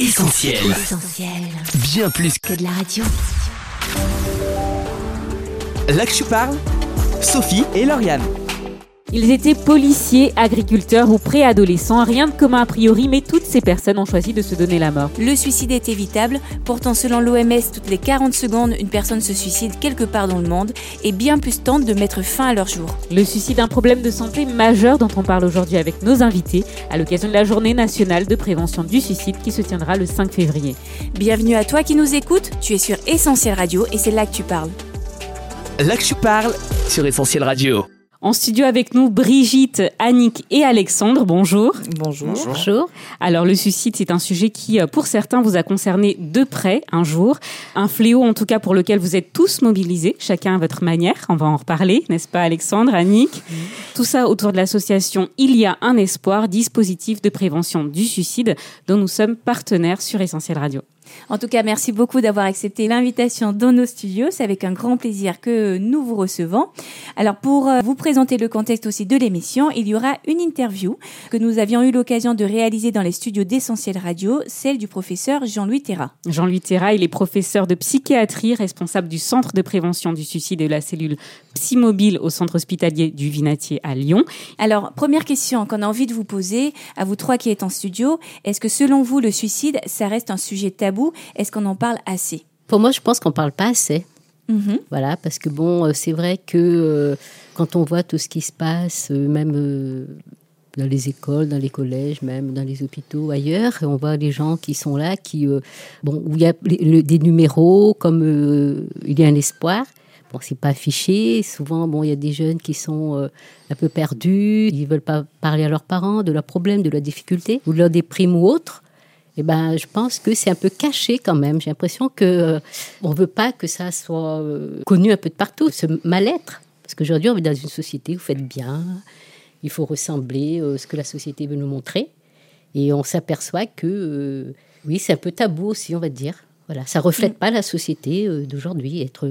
Essentiel. Essentiel. Bien plus Que de la radio. Là que je parle, Sophie et Lauriane. Ils étaient policiers, agriculteurs ou préadolescents, rien de commun a priori, mais toutes ces personnes ont choisi de se donner la mort. Le suicide est évitable. Pourtant, selon l'OMS, toutes les 40 secondes, une personne se suicide quelque part dans le monde et bien plus tente de mettre fin à leur jour. Le suicide est un problème de santé majeur dont on parle aujourd'hui avec nos invités à l'occasion de la journée nationale de prévention du suicide qui se tiendra le 5 février. Bienvenue à toi qui nous écoutes. Tu es sur Essentiel Radio et c'est là que tu parles. Là que je parle sur Essentiel Radio. En studio avec nous, Brigitte, Annick et Alexandre. Bonjour. Bonjour. Bonjour. Alors le suicide, c'est un sujet qui, euh, pour certains, vous a concerné de près un jour. Un fléau, en tout cas, pour lequel vous êtes tous mobilisés, chacun à votre manière. On va en reparler, n'est-ce pas, Alexandre, Annick? Tout ça autour de l'association Il y a un espoir, dispositif de prévention du suicide, dont nous sommes partenaires sur Essentiel Radio. En tout cas, merci beaucoup d'avoir accepté l'invitation dans nos studios. C'est avec un grand plaisir que nous vous recevons. Alors, pour euh, vous présenter le contexte aussi de l'émission, il y aura une interview que nous avions eu l'occasion de réaliser dans les studios d'Essentiel Radio, celle du professeur Jean-Louis Terra. Jean-Louis Terra, il est professeur de psychiatrie, responsable du centre de prévention du suicide et de la cellule psymobile au centre hospitalier du Vinatier à Lyon. Alors, première question qu'on a envie de vous poser, à vous trois qui êtes en studio, est-ce que selon vous, le suicide, ça reste un sujet tabou Est-ce qu'on en parle assez? Pour moi, je pense qu'on parle pas assez. Mhm. Voilà, parce que bon, euh, c'est vrai que euh, quand on voit tout ce qui se passe, euh, même euh, dans les écoles, dans les collèges, même dans les hôpitaux, ailleurs, on voit les gens qui sont là, qui, bon, où il y a les- le- des numéros comme il y a un espoir. Bon, c'est pas affiché. Souvent, bon, il y a des jeunes qui sont un peu perdus, ils veulent pas parler à leurs parents de leurs problèmes, de leurs difficultés, ou de leurs déprimes ou autres. Eh ben, je pense que c'est un peu caché quand même. J'ai l'impression que euh, on veut pas que ça soit euh, connu un peu de partout, ce mal-être. Parce qu'aujourd'hui, on est dans une société où vous faites bien, il faut ressembler à ce que la société veut nous montrer. Et on s'aperçoit que, euh, oui, c'est un peu tabou aussi, on va dire. Voilà, ça reflète pas la société euh, d'aujourd'hui, être,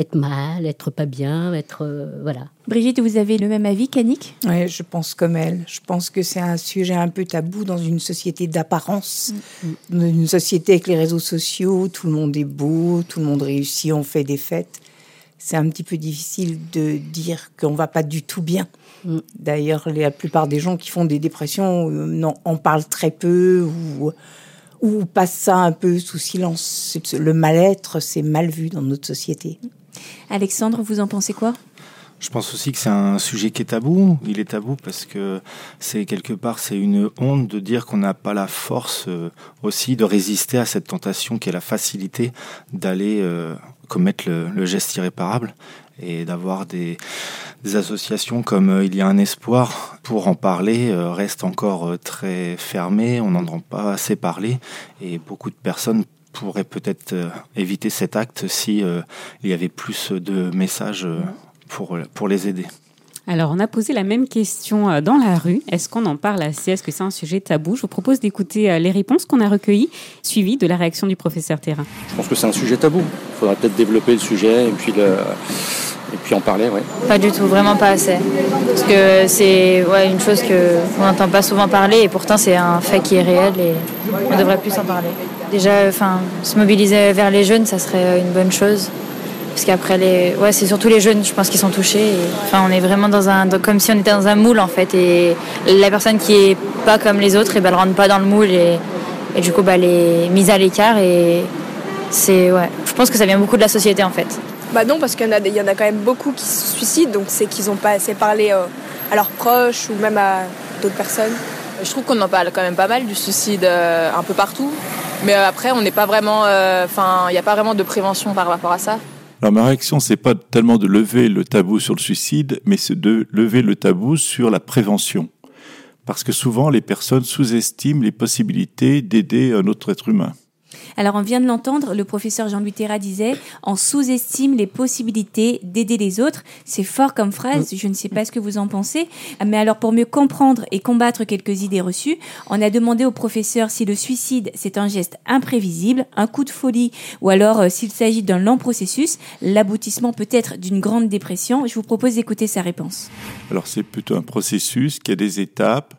être mal, être pas bien, être. euh, voilà. Brigitte, vous avez le même avis qu'Annick? Oui, je pense comme elle. Je pense que c'est un sujet un peu tabou dans une société d'apparence, dans une société avec les réseaux sociaux, tout le monde est beau, tout le monde réussit, on fait des fêtes. C'est un petit peu difficile de dire qu'on va pas du tout bien. Mm. D'ailleurs, la plupart des gens qui font des dépressions euh, non, en parlent très peu ou, ou passent ça un peu sous silence. Le mal-être, c'est mal vu dans notre société. Alexandre, vous en pensez quoi? Je pense aussi que c'est un sujet qui est tabou. Il est tabou parce que c'est quelque part c'est une honte de dire qu'on n'a pas la force euh, aussi de résister à cette tentation qui est la facilité d'aller euh, commettre le, geste irréparable et d'avoir des, associations comme euh, Il y a un espoir pour en parler reste encore très fermé. On n'en entend pas assez parler et beaucoup de personnes pourraient peut-être euh, éviter cet acte si euh, il y avait plus de messages euh, pour, pour les aider. Alors, on a posé la même question dans la rue. Est-ce qu'on en parle assez? Est-ce que c'est un sujet tabou? Je vous propose d'écouter les réponses qu'on a recueillies, suivies de la réaction du professeur Terrain. Je pense que c'est un sujet tabou. Il faudrait peut-être développer le sujet et puis, le, et puis en parler. Ouais. Pas du tout, vraiment pas assez. Parce que c'est ouais, une chose qu'on n'entend pas souvent parler et pourtant c'est un fait qui est réel et on devrait plus en parler. Déjà, enfin, se mobiliser vers les jeunes, ça serait une bonne chose. Parce qu'après, les... ouais, c'est surtout les jeunes, je pense, qui sont touchés. Enfin, on est vraiment dans un, comme si on était dans un moule en fait. Et la personne qui est pas comme les autres, et ben, elle rentre pas dans le moule et, et du coup, bah, elle est mise à l'écart. Et c'est, ouais, je pense que ça vient beaucoup de la société en fait. Bah non, parce qu'il y, en a des- il y en a quand même beaucoup qui se suicident, donc c'est qu'ils n'ont pas assez parlé euh, à leurs proches ou même à d'autres personnes. Je trouve qu'on en parle quand même pas mal du suicide euh, un peu partout. Mais euh, après, on n'est pas vraiment. Enfin, il n'y a pas vraiment de prévention par rapport à ça. Alors ma réaction, c'est pas tellement de lever le tabou sur le suicide, mais c'est de lever le tabou sur la prévention. Parce que souvent, les personnes sous-estiment les possibilités d'aider un autre être humain. Alors, on vient de l'entendre, le professeur Jean-Louis Terra disait on sous-estime les possibilités d'aider les autres. C'est fort comme phrase, je ne sais pas ce que vous en pensez. Mais alors, pour mieux comprendre et combattre quelques idées reçues, on a demandé au professeur si le suicide, c'est un geste imprévisible, un coup de folie, ou alors euh, s'il s'agit d'un long processus, l'aboutissement peut-être d'une grande dépression. Je vous propose d'écouter sa réponse. Alors c'est plutôt un processus qui a des étapes,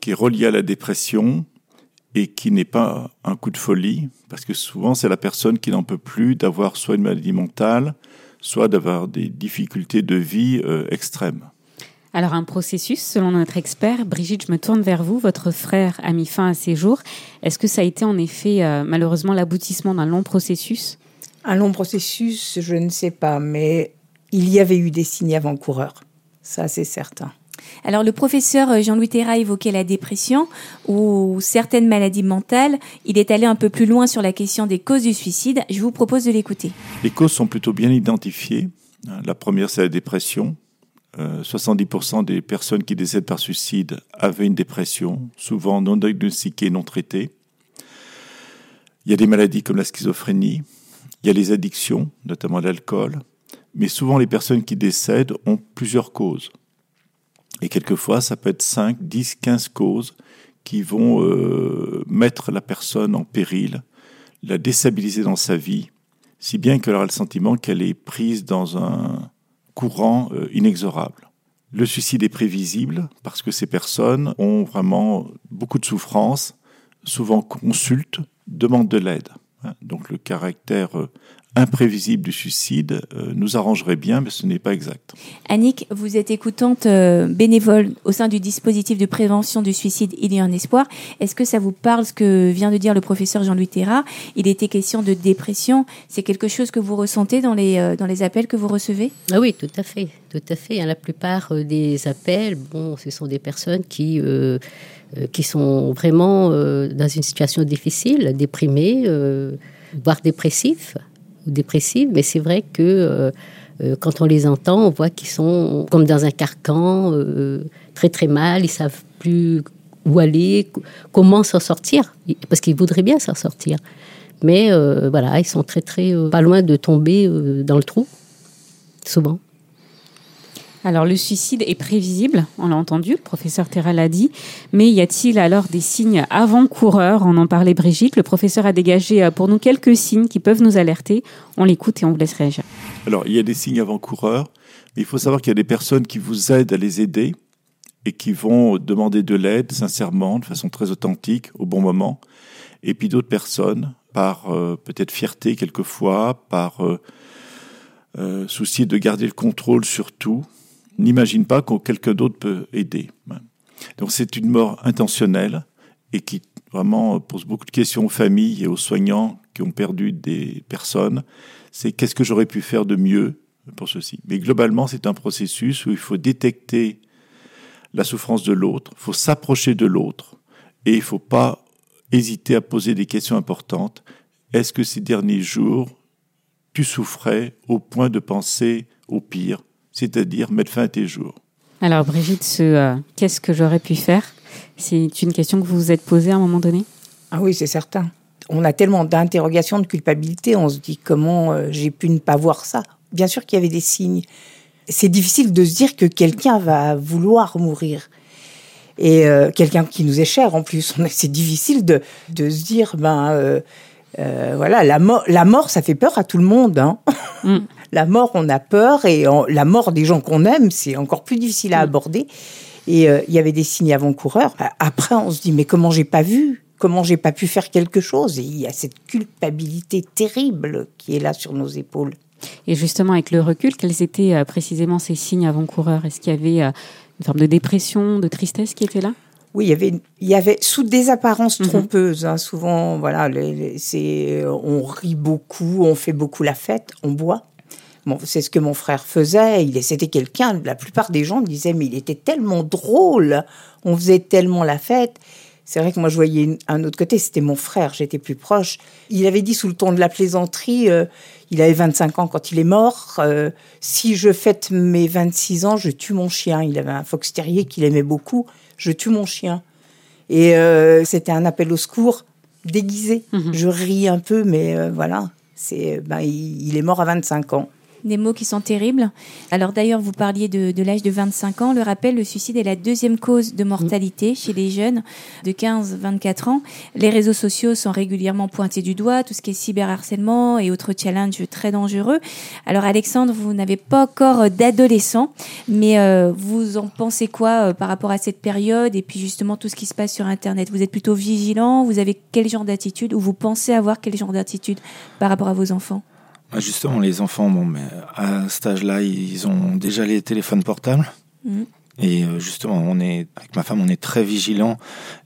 qui est relié à la dépression et qui n'est pas un coup de folie, parce que souvent c'est la personne qui n'en peut plus d'avoir soit une maladie mentale, soit d'avoir des difficultés de vie euh, extrêmes. Alors un processus, selon notre expert, Brigitte, je me tourne vers vous, votre frère a mis fin à ses jours. Est-ce que ça a été en effet euh, malheureusement l'aboutissement d'un long processus? Un long processus, je ne sais pas, mais il y avait eu des signes avant-coureurs, ça c'est certain. Alors le professeur euh, Jean-Louis Terra évoquait la dépression ou certaines maladies mentales. Il est allé un peu plus loin sur la question des causes du suicide. Je vous propose de l'écouter. Les causes sont plutôt bien identifiées. La première, c'est la dépression. 70% euh, des personnes qui décèdent par suicide avaient une dépression, souvent non diagnostiquée, non traitée. Il y a des maladies comme la schizophrénie, il y a les addictions, notamment l'alcool, mais souvent les personnes qui décèdent ont plusieurs causes. Et quelquefois, ça peut être 5, 10, 15 causes qui vont euh, mettre la personne en péril, la déstabiliser dans sa vie, si bien qu'elle aura le sentiment qu'elle est prise dans un, courant euh, inexorable. Le suicide est prévisible parce que ces personnes ont vraiment beaucoup de souffrance, souvent consultent, demandent de l'aide. Hein, donc le caractère euh, imprévisible du suicide euh, nous arrangerait bien, mais ce n'est pas exact. Annick, vous êtes écoutante euh, bénévole au sein du dispositif de prévention du suicide Il y a un espoir. Est-ce que ça vous parle ce que vient de dire le professeur Jean-Louis Terra Il était question de dépression. C'est quelque chose que vous ressentez dans les, euh, dans les appels que vous recevez? Ah Oui, tout à fait. Tout à fait. La plupart des appels, bon, ce sont des personnes qui... qui sont vraiment dans une situation difficile, déprimées, voire dépressifs dépressives, mais c'est vrai que euh, euh, quand on les entend, on voit qu'ils sont comme dans un carcan, euh, très très mal, ils savent plus où aller, comment s'en sortir, parce qu'ils voudraient bien s'en sortir. Mais voilà, ils sont très très pas loin de tomber dans le trou, souvent. Alors le suicide est prévisible, on l'a entendu, le professeur Terra l'a dit, mais y a-t-il alors des signes avant-coureurs? On en parlait Brigitte, le professeur a dégagé euh, pour nous quelques signes qui peuvent nous alerter. On l'écoute et on vous laisse réagir. Alors il y a des signes avant-coureurs, mais il faut savoir qu'il y a des personnes qui vous aident à les aider et qui vont demander de l'aide sincèrement, de façon très authentique, au bon moment, et puis d'autres personnes, par euh, peut-être fierté quelquefois, par euh, souci de garder le contrôle sur tout, n'imagine pas que quelqu'un d'autre peut aider. Donc c'est une mort intentionnelle et qui vraiment pose beaucoup de questions aux familles et aux soignants qui ont perdu des personnes. C'est qu'est-ce que j'aurais pu faire de mieux pour ceci? Mais globalement, c'est un processus où il faut détecter la souffrance de l'autre, il faut s'approcher de l'autre et il ne faut pas hésiter à poser des questions importantes. Est-ce que ces derniers jours, tu souffrais au point de penser au pire? C'est-à-dire mettre fin à tes jours. Alors Brigitte, ce euh, qu'est-ce que j'aurais pu faire? C'est une question que vous vous êtes posée à un moment donné? Ah oui, c'est certain. On a tellement d'interrogations, de culpabilité, on se dit comment euh, j'ai pu ne pas voir ça. Bien sûr qu'il y avait des signes. C'est difficile de se dire que quelqu'un va vouloir mourir. Et euh, quelqu'un qui nous est cher en plus. C'est difficile de, de, se dire, ben voilà, la, mort, la mort, ça fait peur à tout le monde. Hein. Mm la mort, on a peur, et la mort des gens qu'on aime, c'est encore plus difficile à mm. aborder. Et euh, il y avait des signes avant-coureurs. Après, on se dit, mais comment j'ai pas vu? Comment j'ai pas pu faire quelque chose? Et il y a cette culpabilité terrible qui est là sur nos épaules. Et justement, avec le recul, quels étaient euh, précisément ces signes avant-coureurs? Est-ce qu'il y avait euh, une forme de dépression, de tristesse qui était là? Oui, il y avait, il y avait sous des apparences mhm. trompeuses. Hein, souvent, voilà, c'est, on rit beaucoup, on fait beaucoup la fête, on boit c'est ce que mon frère faisait. Il c'était quelqu'un. La plupart des gens me disaient, mais il était tellement drôle. On faisait tellement la fête. C'est vrai que moi, je voyais un autre côté. C'était mon frère. J'étais plus proche. Il avait dit sous le ton de la plaisanterie. Euh, il avait 25 ans quand il est mort. Euh, si je fête mes 26 ans, je tue mon chien. Il avait un fox terrier qu'il aimait beaucoup. Je tue mon chien. Et euh, c'était un appel au secours déguisé. Mhm. Je ris un peu, mais voilà. C'est, ben, il est mort à 25 ans. Des mots qui sont terribles. Alors d'ailleurs, vous parliez de, de l'âge de 25 ans. Le rappel, le suicide est la deuxième cause de mortalité chez les jeunes de 15-24 ans. Les réseaux sociaux sont régulièrement pointés du doigt, tout ce qui est cyberharcèlement et autres challenges très dangereux. Alors Alexandre, vous n'avez pas encore d'adolescent, mais euh, vous en pensez quoi euh, par rapport à cette période et puis justement tout ce qui se passe sur Internet? Vous êtes plutôt vigilant? Vous avez quel genre d'attitude ou vous pensez avoir quel genre d'attitude par rapport à vos enfants? Bah, Justement, les enfants, bon, mais à cet âge-là, ils ont déjà les téléphones portables. Mhm. Et euh, justement, on est avec ma femme, on est très vigilant.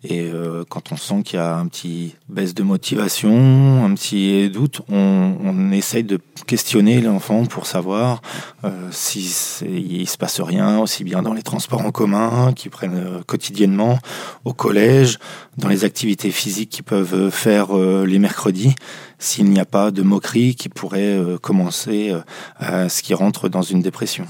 Et euh, quand on sent qu'il y a un petit baisse de motivation, un petit doute, on, on essaye de questionner l'enfant pour savoir euh, si il se passe rien, aussi bien dans les transports en commun qu'ils prennent euh, quotidiennement, au collège, dans les activités physiques qu'ils peuvent faire euh, les mercredis, s'il n'y a pas de moquerie qui pourrait euh, commencer euh, à ce qui rentre dans une dépression.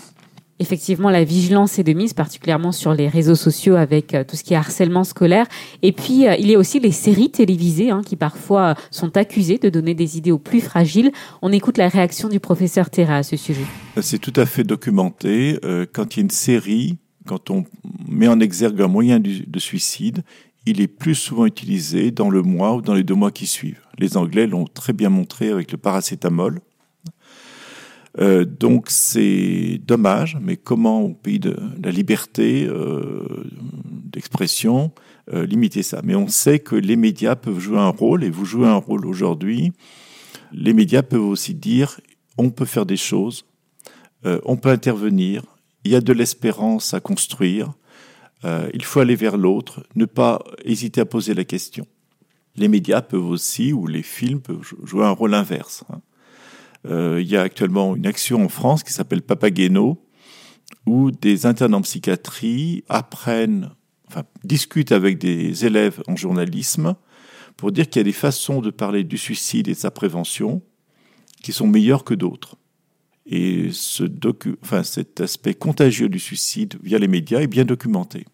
Effectivement, la vigilance est de mise, particulièrement sur les réseaux sociaux avec euh, tout ce qui est harcèlement scolaire. Et puis, euh, il y a aussi les séries télévisées hein, qui parfois euh, sont accusées de donner des idées aux plus fragiles. On écoute la réaction du professeur Terra à ce sujet. C'est tout à fait documenté. Quand il y a une série, quand on met en exergue un moyen de suicide, il est plus souvent utilisé dans le mois ou dans les deux mois qui suivent. Les Anglais l'ont très bien montré avec le paracétamol. Euh, donc c'est dommage, mais comment au pays de la liberté euh, d'expression euh, limiter ça? Mais on sait que les médias peuvent jouer un rôle, et vous jouez un rôle aujourd'hui. Les médias peuvent aussi dire on peut faire des choses, on peut intervenir, il y a de l'espérance à construire, il faut aller vers l'autre, ne pas hésiter à poser la question. Les médias peuvent aussi, ou les films peuvent jou- jouer un rôle inverse. hein. Euh, il y a actuellement une action en France qui s'appelle Papageno, où des internes en psychiatrie apprennent, enfin, discutent avec des élèves en journalisme pour dire qu'il y a des façons de parler du suicide et de sa prévention qui sont meilleures que d'autres. Et ce docu cet aspect contagieux du suicide via les médias est bien documenté.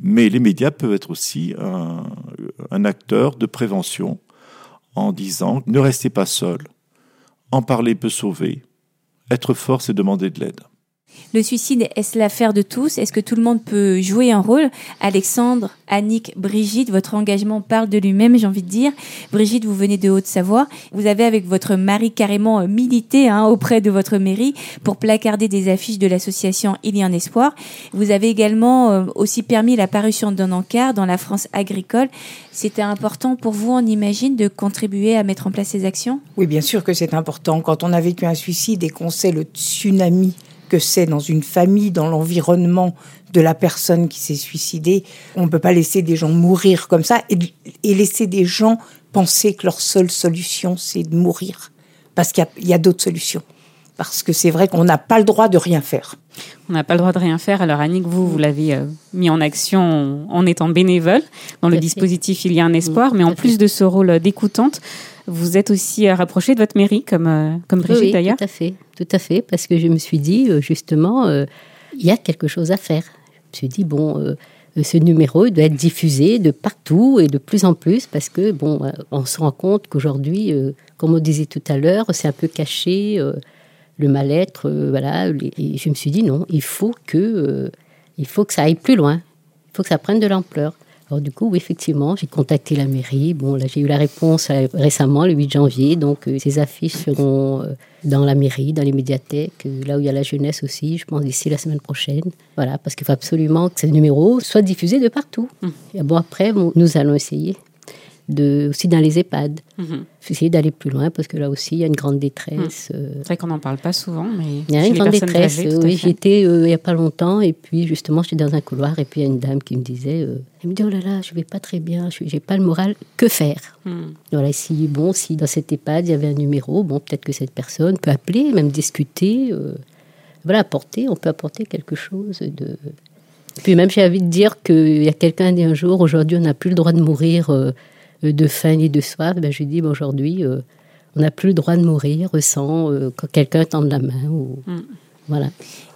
Mais les médias peuvent être aussi un, un acteur de prévention en disant ne restez pas seul, en parler peut sauver, être fort c'est demander de l'aide. Le suicide, est-ce l'affaire de tous? Est-ce que tout le monde peut jouer un rôle? Alexandre, Annick, Brigitte, votre engagement parle de lui-même, j'ai envie de dire. Brigitte, vous venez de Haute-Savoie. Vous avez, avec votre mari, carrément euh, milité hein, auprès de votre mairie pour placarder des affiches de l'association Il y a un espoir. Vous avez également euh, aussi permis la parution d'un encart dans la France agricole. C'était important pour vous, on imagine, de contribuer à mettre en place ces actions? Oui, bien sûr que c'est important. Quand on a vécu un suicide et qu'on sait le tsunami que c'est dans une famille, dans l'environnement de la personne qui s'est suicidée, on ne peut pas laisser des gens mourir comme ça et, et laisser des gens penser que leur seule solution, c'est de mourir. Parce qu'il y a- d'autres solutions. Parce que c'est vrai qu'on n'a pas le droit de rien faire. On n'a pas le droit de rien faire. Alors Annick, vous, vous l'avez euh, mis en action en étant bénévole. Dans le Tout à fait. dispositif, il y a un espoir. Mais en plus de ce rôle d'écoutante, vous êtes aussi euh, rapprochée de votre mairie, comme, euh, comme Brigitte oui, d'ailleurs. tout à fait, tout à fait, parce que je me suis dit euh, justement, euh, il y a quelque chose à faire. Je me suis dit bon, euh, ce numéro il doit être diffusé de partout et de plus en plus, parce que bon, on se rend compte qu'aujourd'hui, euh, comme on disait tout à l'heure, c'est un peu caché le mal-être, voilà. les- Et je me suis dit non, il faut que, il faut que ça aille plus loin, il faut que ça prenne de l'ampleur. Alors du coup, oui, effectivement, j'ai contacté la mairie. Bon, là, j'ai eu la réponse euh, récemment, le 8 janvier. Donc, euh, ces affiches seront euh, dans la mairie, dans les médiathèques, euh, là où il y a la jeunesse aussi, je pense d'ici la semaine prochaine. Voilà, parce qu'il faut absolument que ce numéro soit diffusé de partout. Et bon, après, bon, nous allons essayer de, aussi dans les EHPAD. Mhm. Essayer d'aller plus loin, parce que là aussi, il y a une grande détresse. euh, C'est vrai qu'on n'en parle pas souvent, mais il y a une grande détresse. âgées, euh, oui, j'étais euh, il n'y a pas longtemps et puis justement j'étais dans un couloir et puis il y a une dame qui me disait, euh, elle me dit oh là là, je vais pas très bien, je j'ai pas le moral, que faire? Hmm. Voilà, si bon, si dans cette EHPAD il y avait un numéro, bon peut-être que cette personne peut appeler, même discuter, voilà, apporter, on peut apporter quelque chose de. Puis même j'ai envie de dire qu'il y a quelqu'un dit un jour, aujourd'hui on n'a plus le droit de mourir euh, de faim ni de soif. Ben, je dis ben, aujourd'hui euh, on n'a plus le droit de mourir sans euh, quand quelqu'un tende la main ou Mm. Voilà.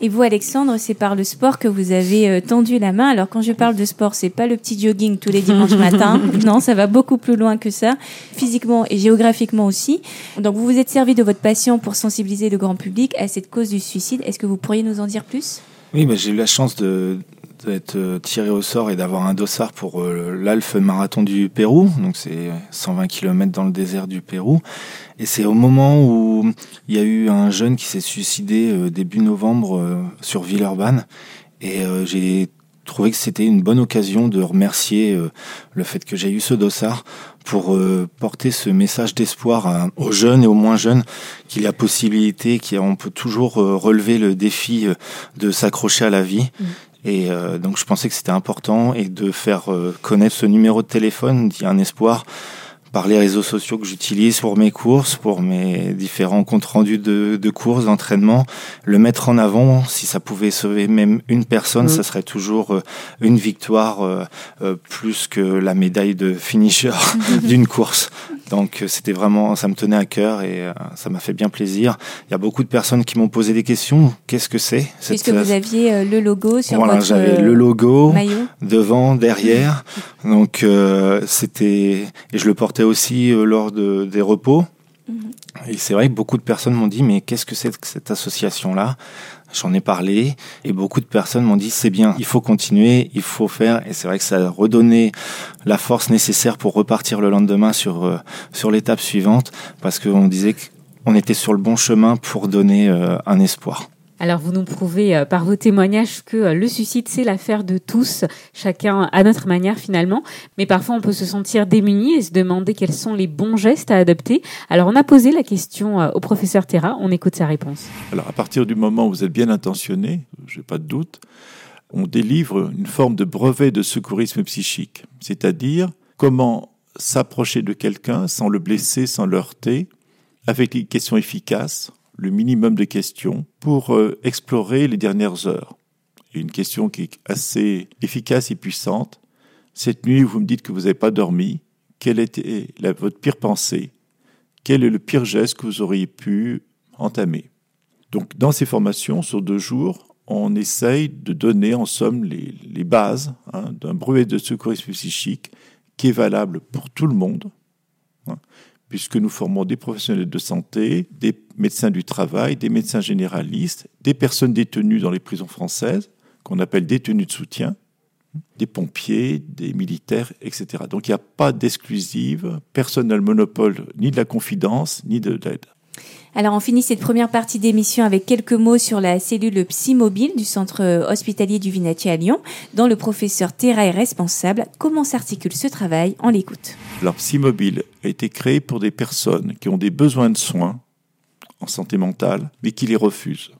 Et vous, Alexandre, c'est par le sport que vous avez euh, tendu la main. Alors, quand je parle de sport, c'est pas le petit jogging tous les dimanches matins. Non, ça va beaucoup plus loin que ça, physiquement et géographiquement aussi. Donc, vous vous êtes servi de votre passion pour sensibiliser le grand public à cette cause du suicide. Est-ce que vous pourriez nous en dire plus? Oui, bah, j'ai eu la chance de d'être euh, tiré au sort et d'avoir un dossard pour euh, l'Alphe Marathon du Pérou. Donc c'est 120 km dans le désert du Pérou. Et c'est au moment où il y a eu un jeune qui s'est suicidé euh, début novembre sur Villeurbanne. Et j'ai trouvé que c'était une bonne occasion de remercier le fait que j'ai eu ce dossard pour porter ce message d'espoir aux jeunes et aux moins jeunes qu'il y a possibilité, qu'on peut toujours relever le défi de s'accrocher à la vie. Mmh. Et euh, donc je pensais que c'était important et de faire euh, connaître ce numéro de téléphone, il y a un espoir par les réseaux sociaux que j'utilise pour mes courses, pour mes différents comptes rendus de, de courses, d'entraînement, le mettre en avant, si ça pouvait sauver même une personne, mmh. ça serait toujours euh, une victoire plus que la médaille de finisher d'une course. Donc c'était vraiment, ça me tenait à cœur et ça m'a fait bien plaisir. Il y a beaucoup de personnes qui m'ont posé des questions. Qu'est-ce que c'est Puisque vous aviez le logo sur voilà, votre j'avais le logo devant, derrière. Donc c'était et je le portais aussi lors de, des repos. Et c'est vrai que beaucoup de personnes m'ont dit mais qu'est-ce que c'est que cette association là J'en ai parlé et beaucoup de personnes m'ont dit c'est bien, il faut continuer, il faut faire. Et c'est vrai que ça a redonné la force nécessaire pour repartir le lendemain sur euh, sur l'étape suivante parce qu'on disait qu'on était sur le bon chemin pour donner euh, un espoir. Alors vous nous prouvez euh, par vos témoignages que euh, le suicide, c'est l'affaire de tous, chacun à notre manière finalement. Mais parfois on peut se sentir démuni et se demander quels sont les bons gestes à adopter. Alors on a posé la question euh, au professeur Terra, on écoute sa réponse. Alors à partir du moment où vous êtes bien intentionné, je n'ai pas de doute, on délivre une forme de brevet de secourisme psychique, c'est-à-dire comment s'approcher de quelqu'un sans le blesser, sans le heurter, avec des questions efficaces, le minimum de questions pour euh, explorer les dernières heures. une question qui est assez efficace et puissante. Cette nuit, vous me dites que vous n'avez pas dormi. Quelle était votre pire pensée? Quel est le pire geste que vous auriez pu entamer? Donc, dans ces formations, sur deux jours, on essaye de donner en somme les, bases hein, d'un brevet de secourisme psychique qui est valable pour tout le monde, hein, puisque nous formons des professionnels de santé, des médecins du travail, des médecins généralistes, des personnes détenues dans les prisons françaises, qu'on appelle détenues de soutien, des pompiers, des militaires, etc. Donc il n'y a pas d'exclusive, personne n'a le monopole ni de la confidence, ni de l'aide. Alors on finit cette première partie d'émission avec quelques mots sur la cellule psy-mobile du centre hospitalier du Vinatier à Lyon, dont le professeur Terra est responsable. Comment s'articule ce travail? On l'écoute. Alors psy-mobile a été créé pour des personnes qui ont des besoins de soins en santé mentale, mais qui les refusent.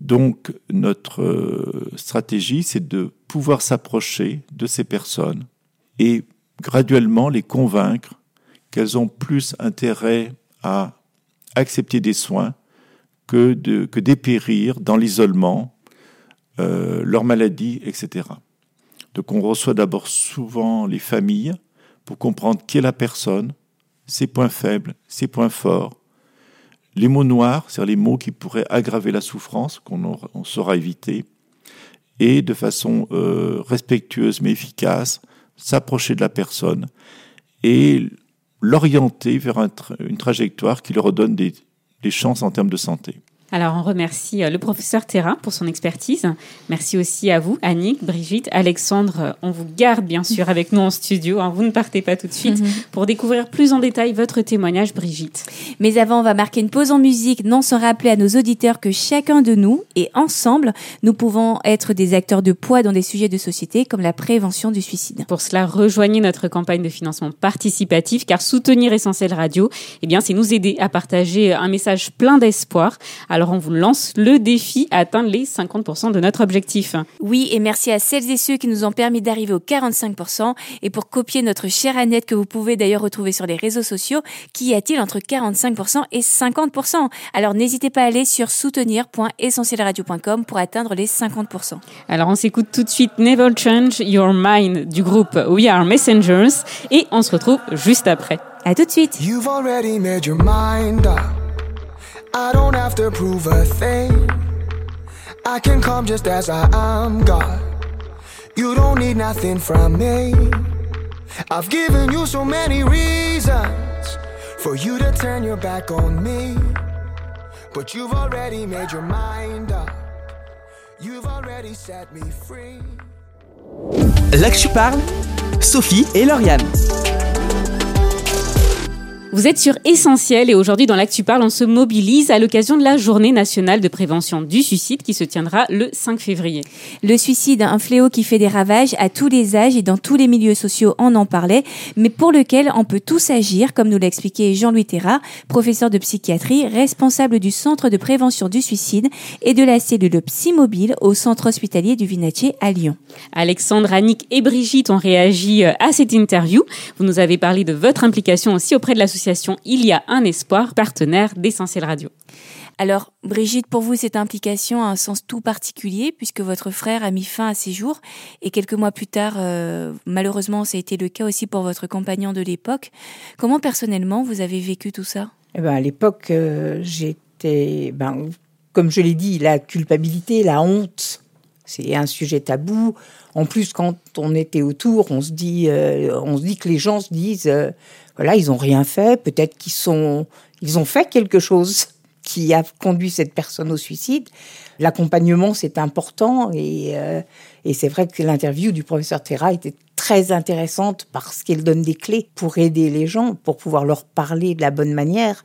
Donc notre euh, stratégie, c'est de pouvoir s'approcher de ces personnes et graduellement les convaincre qu'elles ont plus intérêt à accepter des soins que, dépérir dans l'isolement, euh, leur maladie, etc. Donc on reçoit d'abord souvent les familles pour comprendre qui est la personne, ses points faibles, ses points forts, les mots noirs, c'est-à-dire les mots qui pourraient aggraver la souffrance, qu'on saura éviter, et de façon euh, respectueuse mais efficace, s'approcher de la personne et l'orienter vers une trajectoire qui leur donne des chances en termes de santé. Alors, on remercie euh, le professeur Terrain pour son expertise. Merci aussi à vous, Annick, Brigitte, Alexandre. On vous garde bien sûr avec nous en studio. Hein. Vous ne partez pas tout de suite mhm. pour découvrir plus en détail votre témoignage, Brigitte. Mais avant, on va marquer une pause en musique, non sans rappeler à nos auditeurs que chacun de nous et ensemble, nous pouvons être des acteurs de poids dans des sujets de société comme la prévention du suicide. Pour cela, rejoignez notre campagne de financement participatif car soutenir Essentiel Radio, eh bien, c'est nous aider à partager un message plein d'espoir. Alors on vous lance le défi à atteindre les 50% de notre objectif. Oui, et merci à celles et ceux qui nous ont permis d'arriver aux 45%. Et pour copier notre chère Annette, que vous pouvez d'ailleurs retrouver sur les réseaux sociaux, qu'y a-t-il entre 45% et 50% Alors n'hésitez pas à aller sur soutenir.essentielradio.com pour atteindre les 50%. Alors on s'écoute tout de suite Never Change Your Mind du groupe We Are Messengers et on se retrouve juste après. À tout de suite. I don't have to prove a thing. I can come just as I am, God. You don't need nothing from me. I've given you so many reasons for you to turn your back on me. But you've already made your mind up. You've already set me free. Là que je parle, Sophie et Lauriane. Vous êtes sur Essentiel et aujourd'hui dans l'Actu Parle, on se mobilise à l'occasion de la journée nationale de prévention du suicide qui se tiendra le 5 février. Le suicide, un fléau qui fait des ravages à tous les âges et dans tous les milieux sociaux, on en parlait, mais pour lequel on peut tous agir, comme nous l'a expliqué Jean-Louis Terra, professeur de psychiatrie, responsable du Centre de prévention du suicide et de la cellule Psymobile au Centre hospitalier du Vinatier à Lyon. Alexandre, Annick et Brigitte ont réagi euh, à cette interview. Vous nous avez parlé de votre implication aussi auprès de l'association Il y a un espoir, partenaire d'Essentiel Radio. Alors, Brigitte, pour vous, cette implication a un sens tout particulier puisque votre frère a mis fin à ses jours et quelques mois plus tard, euh, malheureusement, ça a été le cas aussi pour votre compagnon de l'époque. Comment personnellement vous avez vécu tout ça? Eh ben, à l'époque, euh, j'étais, ben, comme je l'ai dit, la culpabilité, la honte, c'est un sujet tabou. En plus, quand on était autour, on se dit, euh, on se dit que les gens se disent, euh, voilà, ils ont rien fait. Peut-être qu'ils sont, ils ont fait quelque chose qui a conduit cette personne au suicide. L'accompagnement, c'est important et, euh, et c'est vrai que l'interview du professeur Terra était très intéressante parce qu'elle donne des clés pour aider les gens, pour pouvoir leur parler de la bonne manière.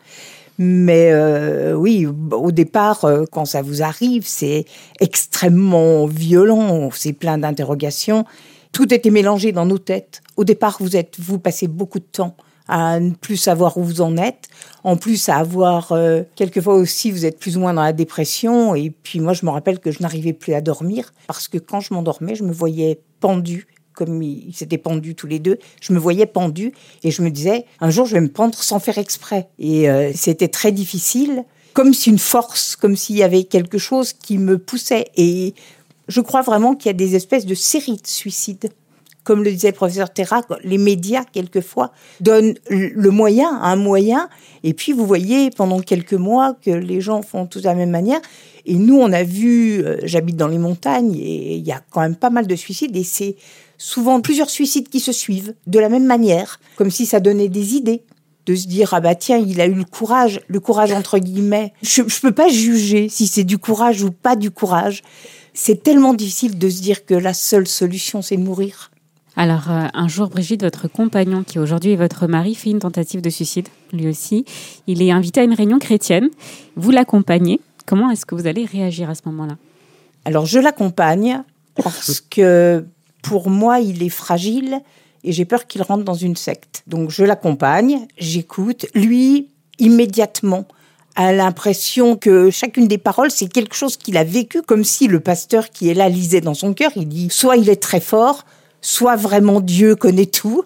Mais euh, oui, au départ, euh, quand ça vous arrive, c'est extrêmement violent, c'est plein d'interrogations. Tout était mélangé dans nos têtes. Au départ, vous êtes, vous passez beaucoup de temps à ne plus savoir où vous en êtes. En plus, à avoir euh, quelquefois aussi, vous êtes plus ou moins dans la dépression. Et puis moi, je me rappelle que je n'arrivais plus à dormir parce que quand je m'endormais, je me voyais pendue comme ils s'étaient pendus tous les deux, je me voyais pendue et je me disais, un jour, je vais me pendre sans faire exprès. Et euh, c'était très difficile, comme si une force, comme s'il y avait quelque chose qui me poussait. Et je crois vraiment qu'il y a des espèces de séries de suicides. Comme le disait le professeur Terra, les médias, quelquefois, donnent le moyen, un moyen, et puis vous voyez pendant quelques mois que les gens font tout de la même manière. Et nous, on a vu, euh, j'habite dans les montagnes, et il y a quand même pas mal de suicides, et c'est souvent plusieurs suicides qui se suivent de la même manière, comme si ça donnait des idées de se dire ah bah tiens il a eu le courage le courage entre guillemets je je peux pas juger si c'est du courage ou pas du courage c'est tellement difficile de se dire que la seule solution c'est de mourir Alors, euh, un jour, Brigitte, votre compagnon, qui aujourd'hui est votre mari, fait une tentative de suicide, lui aussi. Il est invité à une réunion chrétienne. Vous l'accompagnez. Comment est-ce que vous allez réagir à ce moment-là? Alors je l'accompagne parce que pour moi il est fragile et j'ai peur qu'il rentre dans une secte donc je l'accompagne j'écoute lui immédiatement a l'impression que chacune des paroles, c'est quelque chose qu'il a vécu, comme si le pasteur qui est là lisait dans son cœur. Il dit, soit il est très fort, soit vraiment Dieu connaît tout.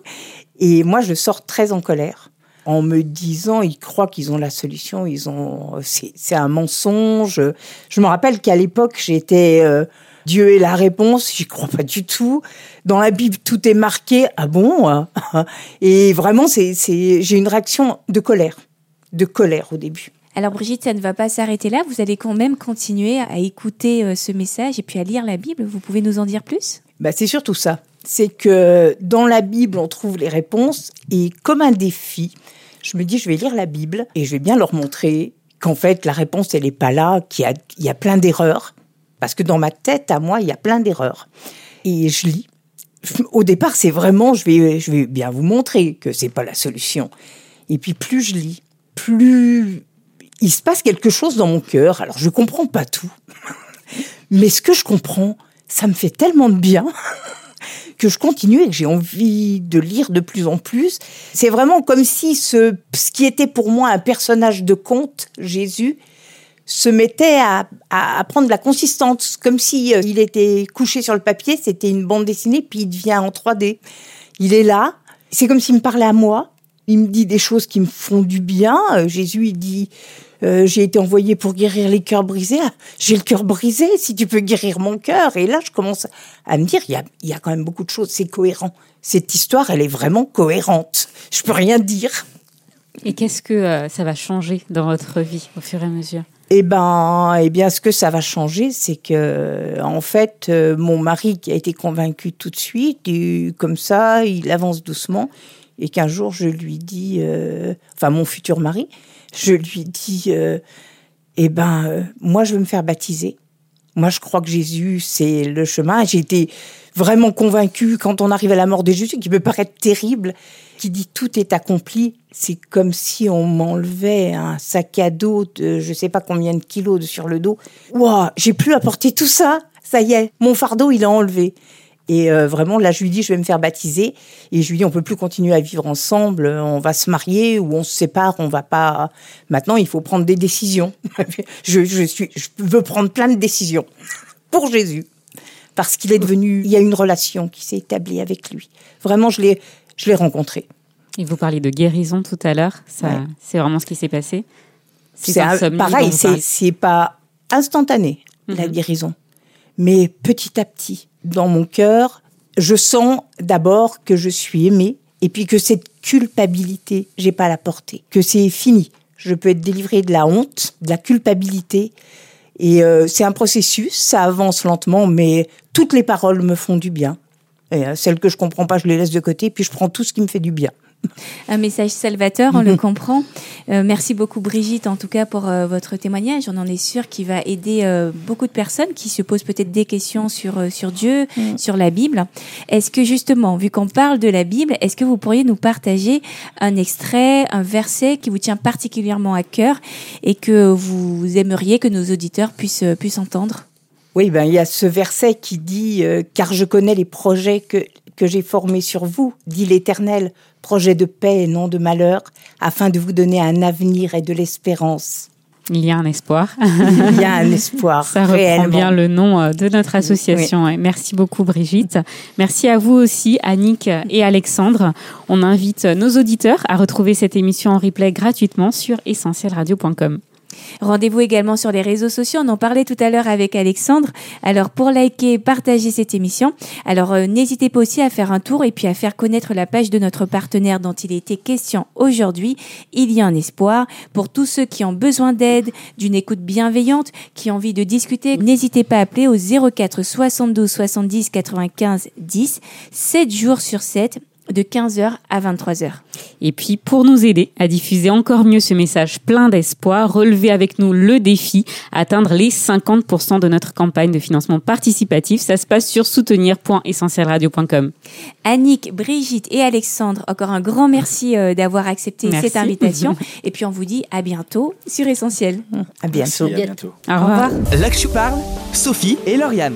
Et moi, je sors très en colère en me disant, ils croient qu'ils ont la solution, ils ont, c'est un mensonge. Je me rappelle qu'à l'époque, j'étais euh, Dieu est la réponse, j'y crois pas du tout. Dans la Bible, tout est marqué. Ah bon hein Et vraiment, c'est, c'est, j'ai une réaction de colère, de colère au début. Alors Brigitte, ça ne va pas s'arrêter là. Vous allez quand même continuer à écouter euh, ce message et puis à lire la Bible. Vous pouvez nous en dire plus? Bah, c'est surtout ça. C'est que dans la Bible, on trouve les réponses et comme un défi, je me dis, je vais lire la Bible et je vais bien leur montrer qu'en fait, la réponse, elle n'est pas là, qu'il y a, il y a plein d'erreurs. Parce que dans ma tête, à moi, il y a plein d'erreurs. Et je lis. Au départ, c'est vraiment, je vais, je vais bien vous montrer que c'est pas la solution. Et puis, plus je lis, plus il se passe quelque chose dans mon cœur. Alors, je comprends pas tout. Mais ce que je comprends, ça me fait tellement de bien que je continue et que j'ai envie de lire de plus en plus. C'est vraiment comme si ce, ce qui était pour moi un personnage de conte, Jésus, se mettait à, prendre de la consistance, comme si euh, il était couché sur le papier, c'était une bande dessinée, puis il devient en 3D. Il est là, c'est comme s'il me parlait à moi. Il me dit des choses qui me font du bien. Euh, Jésus, il dit, euh, j'ai été envoyé pour guérir les cœurs brisés. Ah, J'ai le cœur brisé, si tu peux guérir mon cœur. Et là, je commence à me dire, il y a, y a quand même beaucoup de choses, c'est cohérent. Cette histoire, elle est vraiment cohérente. Je peux rien dire. Et qu'est-ce que ça va changer dans votre vie au fur et à mesure? Eh ben, eh bien, ce que ça va changer, c'est que, en fait, euh, mon mari qui a été convaincu tout de suite, et comme ça, il avance doucement, et qu'un jour je lui dis, euh, enfin mon futur mari, je lui dis, euh, eh ben, euh, moi je veux me faire baptiser. Moi, je crois que Jésus, c'est le chemin. J'ai été vraiment convaincue quand on arrive à la mort de Jésus, qui peut paraître terrible, qui dit tout est accompli. C'est comme si on m'enlevait un sac à dos de je sais pas combien de kilos sur le dos. Waouh, j'ai plus à porter tout ça. Ça y est, mon fardeau, il est enlevé. Et euh, vraiment, là, je lui dis, je vais me faire baptiser. Et je lui dis, on peut plus continuer à vivre ensemble. On va se marier ou on se sépare. On va pas. Maintenant, il faut prendre des décisions. je, je suis, je veux prendre plein de décisions pour Jésus, parce qu'il est devenu. Il y a une relation qui s'est établie avec lui. Vraiment, je l'ai, je l'ai rencontré. Et vous parliez de guérison tout à l'heure. Ça, Ouais. c'est vraiment ce qui s'est passé. C'est pareil, c'est pas instantané la guérison, mais petit à petit, dans mon cœur, je sens d'abord que je suis aimée et puis que cette culpabilité, j'ai pas à la porter, que c'est fini. Je peux être délivrée de la honte, de la culpabilité. Et euh, c'est un processus, ça avance lentement, mais toutes les paroles me font du bien. Et euh, celles que je comprends pas, je les laisse de côté, puis je prends tout ce qui me fait du bien. Un message salvateur, on le comprend. Euh, merci beaucoup Brigitte, en tout cas pour euh, votre témoignage. On en est sûr qu'il va aider euh, beaucoup de personnes qui se posent peut-être des questions sur euh, sur Dieu, sur la Bible. Est-ce que justement, vu qu'on parle de la Bible, est-ce que vous pourriez nous partager un extrait, un verset qui vous tient particulièrement à cœur et que vous aimeriez que nos auditeurs puissent euh, puissent entendre? Oui, ben il y a ce verset qui dit euh, car je connais les projets que que j'ai formés sur vous, dit l'Éternel, projets de paix et non de malheur, afin de vous donner un avenir et de l'espérance. Il y a un espoir. Il y a un espoir Ça reprend réellement. bien le nom euh, de notre association. Merci beaucoup Brigitte. Merci à vous aussi Annick et Alexandre. On invite nos auditeurs à retrouver cette émission en replay gratuitement sur essentielradio.com. Rendez-vous également sur les réseaux sociaux. On en parlait tout à l'heure avec Alexandre. Alors pour liker, partager cette émission. Alors euh, n'hésitez pas aussi à faire un tour et puis à faire connaître la page de notre partenaire dont il était question aujourd'hui. Il y a un espoir pour tous ceux qui ont besoin d'aide, d'une écoute bienveillante, qui ont envie de discuter. N'hésitez pas à appeler au 04 72 70 95 10, 7 jours sur 7 de 15h à 23h. Et puis, pour nous aider à diffuser encore mieux ce message plein d'espoir, relevez avec nous le défi, atteindre les 50% de notre campagne de financement participatif. Ça se passe sur soutenir.essentielradio.com. Annick, Brigitte et Alexandre, encore un grand merci euh, d'avoir accepté Merci. cette invitation. Et puis on vous dit à bientôt sur Essentiel. À bientôt. Merci, à bientôt. Au revoir. Là que je parle, Sophie et Lauriane.